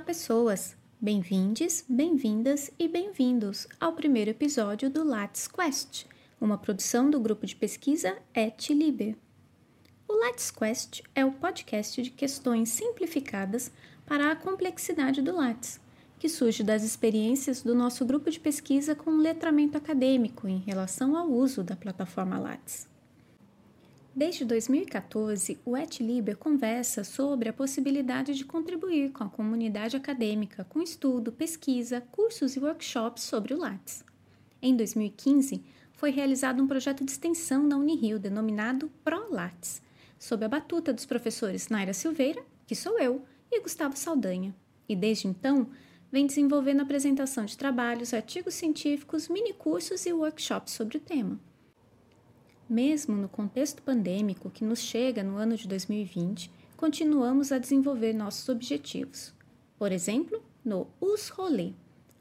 pessoas! Bem-vindes, bem-vindas e bem-vindos ao primeiro episódio do Lattes Quest, uma produção do grupo de pesquisa Et Liber. O Lattes Quest é o podcast de questões simplificadas para a complexidade do Lattes, que surge das experiências do nosso grupo de pesquisa com letramento acadêmico em relação ao uso da plataforma Lattes. Desde 2014, o EtLiber conversa sobre a possibilidade de contribuir com a comunidade acadêmica com estudo, pesquisa, cursos e workshops sobre o Lattes. Em 2015, foi realizado um projeto de extensão na Unirio denominado ProLattes, sob a batuta dos professores Naira Silveira, que sou eu, e Gustavo Saldanha. E desde então, vem desenvolvendo apresentação de trabalhos, artigos científicos, minicursos e workshops sobre o tema. Mesmo no contexto pandêmico que nos chega no ano de 2020, continuamos a desenvolver nossos objetivos. Por exemplo, no US Rolê,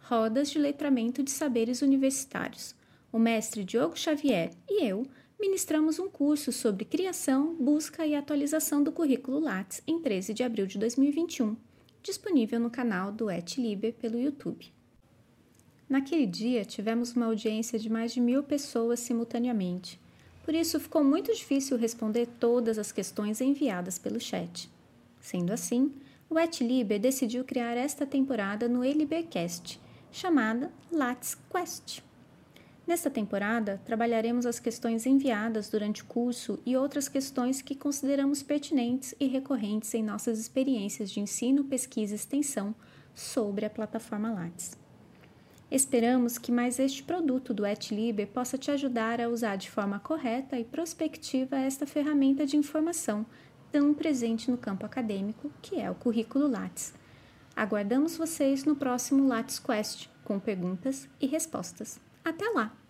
Rodas de Letramento de Saberes Universitários, o mestre Diogo Xavier e eu ministramos um curso sobre criação, busca e atualização do currículo Lattes em 13 de abril de 2021, disponível no canal do Et Liber pelo YouTube. Naquele dia, tivemos uma audiência de mais de mil pessoas simultaneamente, por isso, ficou muito difícil responder todas as questões enviadas pelo chat. Sendo assim, o EtLiber decidiu criar esta temporada no eLibercast, chamada Lattes Quest. Nesta temporada, trabalharemos as questões enviadas durante o curso e outras questões que consideramos pertinentes e recorrentes em nossas experiências de ensino, pesquisa e extensão sobre a plataforma Lattes. Esperamos que mais este produto do EtLiber possa te ajudar a usar de forma correta e prospectiva esta ferramenta de informação tão presente no campo acadêmico, que é o currículo Lattes. Aguardamos vocês no próximo Lattes Quest com perguntas e respostas. Até lá!